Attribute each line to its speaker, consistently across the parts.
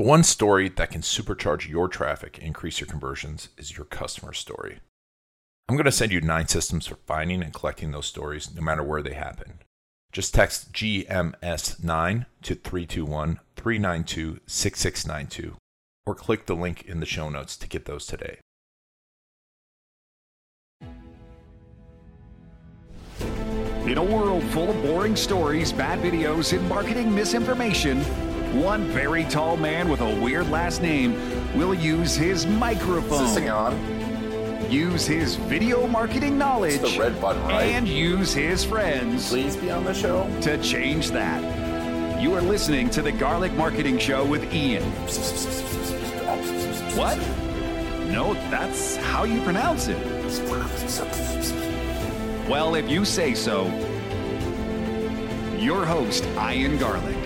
Speaker 1: The one story that can supercharge your traffic and increase your conversions is your customer story. I'm going to send you nine systems for finding and collecting those stories no matter where they happen. Just text GMS9 to 321 392 6692 or click the link in the show notes to get those today.
Speaker 2: In a world full of boring stories, bad videos, and marketing misinformation, one very tall man with a weird last name will use his microphone.
Speaker 3: Is this thing on?
Speaker 2: use his video marketing knowledge
Speaker 3: It's the red button, right?
Speaker 2: and use his friends
Speaker 3: Please be on the show.
Speaker 2: to change that. You are listening to the Garlic Marketing Show with Ian. What? No, that's how you pronounce it. Well, if you say so, your host, Ian Garlic.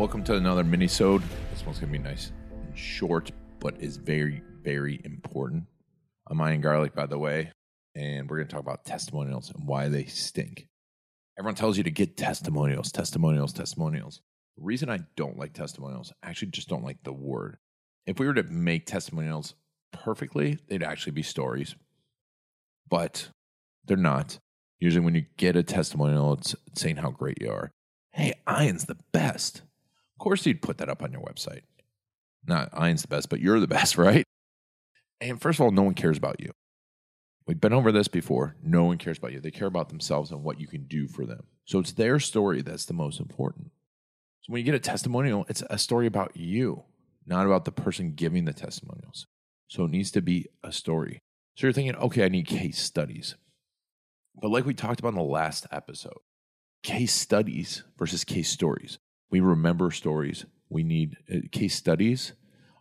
Speaker 4: Welcome to another mini-sode. This one's gonna be nice and short, but is very, very important. I'm Ian Garlic, by the way, and we're gonna talk about testimonials and why they stink. Everyone tells you to get testimonials, testimonials, testimonials. The reason I don't like testimonials, I actually just don't like the word. If we were to make testimonials perfectly, they'd actually be stories, but they're not. Usually, when you get a testimonial, it's saying how great you are. Hey, Ian's the best. Course, you'd put that up on your website. Not Ian's the best, but you're the best, right? And first of all, no one cares about you. We've been over this before. No one cares about you. They care about themselves and what you can do for them. So it's their story that's the most important. So when you get a testimonial, it's a story about you, not about the person giving the testimonials. So it needs to be a story. So you're thinking, okay, I need case studies. But like we talked about in the last episode, case studies versus case stories. We remember stories. We need uh, case studies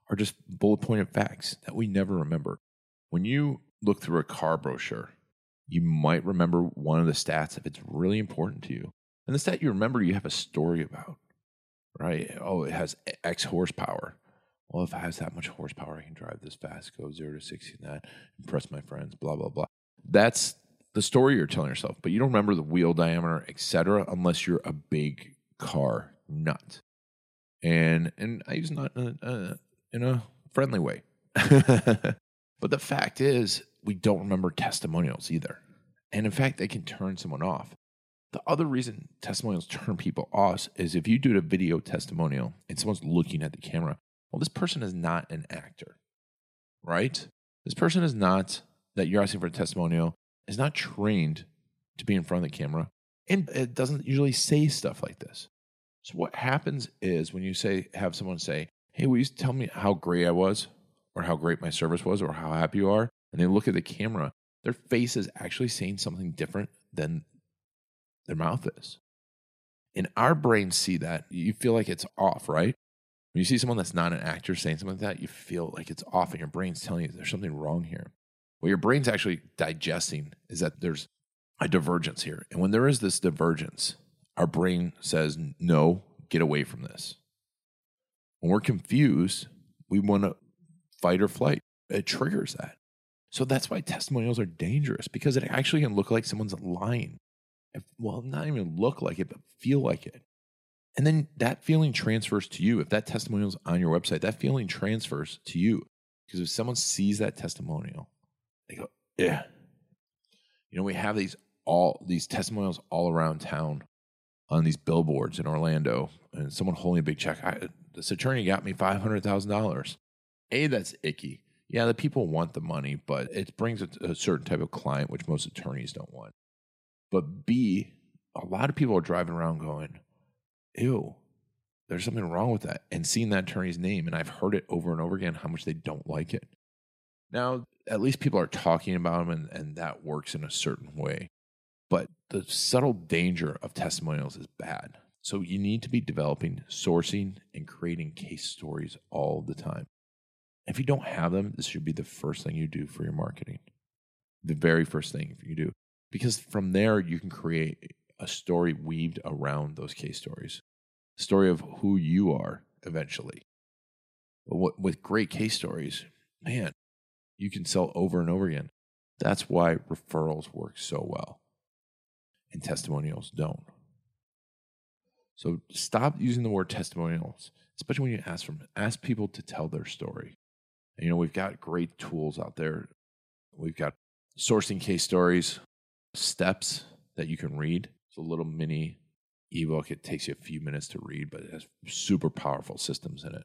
Speaker 4: are just bullet pointed facts that we never remember. When you look through a car brochure, you might remember one of the stats if it's really important to you. And the stat you remember, you have a story about, right? Oh, it has X horsepower. Well, if it has that much horsepower, I can drive this fast, go zero to 60 in that, impress my friends, blah, blah, blah. That's the story you're telling yourself, but you don't remember the wheel diameter, etc., unless you're a big car nut. And and I use not in a, uh, in a friendly way, but the fact is, we don't remember testimonials either, and in fact, they can turn someone off. The other reason testimonials turn people off is if you do a video testimonial and someone's looking at the camera. Well, this person is not an actor, right? This person is not that you're asking for a testimonial is not trained to be in front of the camera and it doesn't usually say stuff like this. So what happens is when you say have someone say, "Hey, will you tell me how great I was or how great my service was or how happy you are?" and they look at the camera, their face is actually saying something different than their mouth is. And our brains see that, you feel like it's off, right? When you see someone that's not an actor saying something like that, you feel like it's off and your brain's telling you there's something wrong here. What your brain's actually digesting is that there's a divergence here. And when there is this divergence, our brain says, no, get away from this. When we're confused, we want to fight or flight. It triggers that. So that's why testimonials are dangerous because it actually can look like someone's lying. Well, not even look like it, but feel like it. And then that feeling transfers to you. If that testimonial's on your website, that feeling transfers to you. Because if someone sees that testimonial, they go, yeah. You know, we have these all these testimonials all around town on these billboards in Orlando, and someone holding a big check. I, this attorney got me five hundred thousand dollars. A, that's icky. Yeah, the people want the money, but it brings a, a certain type of client, which most attorneys don't want. But B, a lot of people are driving around going, "Ew, there's something wrong with that," and seeing that attorney's name, and I've heard it over and over again how much they don't like it. Now, at least people are talking about them, and, and that works in a certain way. But the subtle danger of testimonials is bad. So you need to be developing, sourcing, and creating case stories all the time. If you don't have them, this should be the first thing you do for your marketing. The very first thing you do. Because from there, you can create a story weaved around those case stories. Story of who you are eventually. But with great case stories, man, you can sell over and over again. That's why referrals work so well and testimonials don't. So stop using the word testimonials, especially when you ask from ask people to tell their story. And, you know, we've got great tools out there. We've got sourcing case stories, steps that you can read. It's a little mini ebook. It takes you a few minutes to read, but it has super powerful systems in it.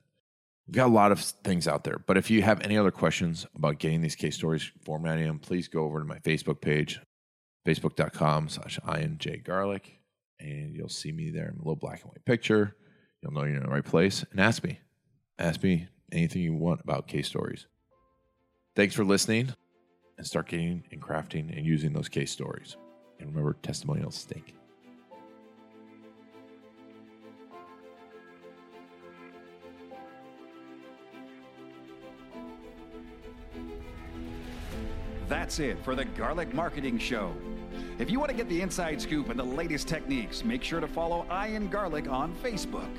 Speaker 4: We've got a lot of things out there. But if you have any other questions about getting these case stories, formatting them, please go over to my Facebook page, facebook.com slash injgarlic, and you'll see me there in a little black and white picture. You'll know you're in the right place and ask me. Ask me anything you want about case stories. Thanks for listening and start getting and crafting and using those case stories. And remember, testimonials stink.
Speaker 2: That's it for the Garlic Marketing Show. If you want to get the inside scoop and the latest techniques, make sure to follow Ian Garlic on Facebook.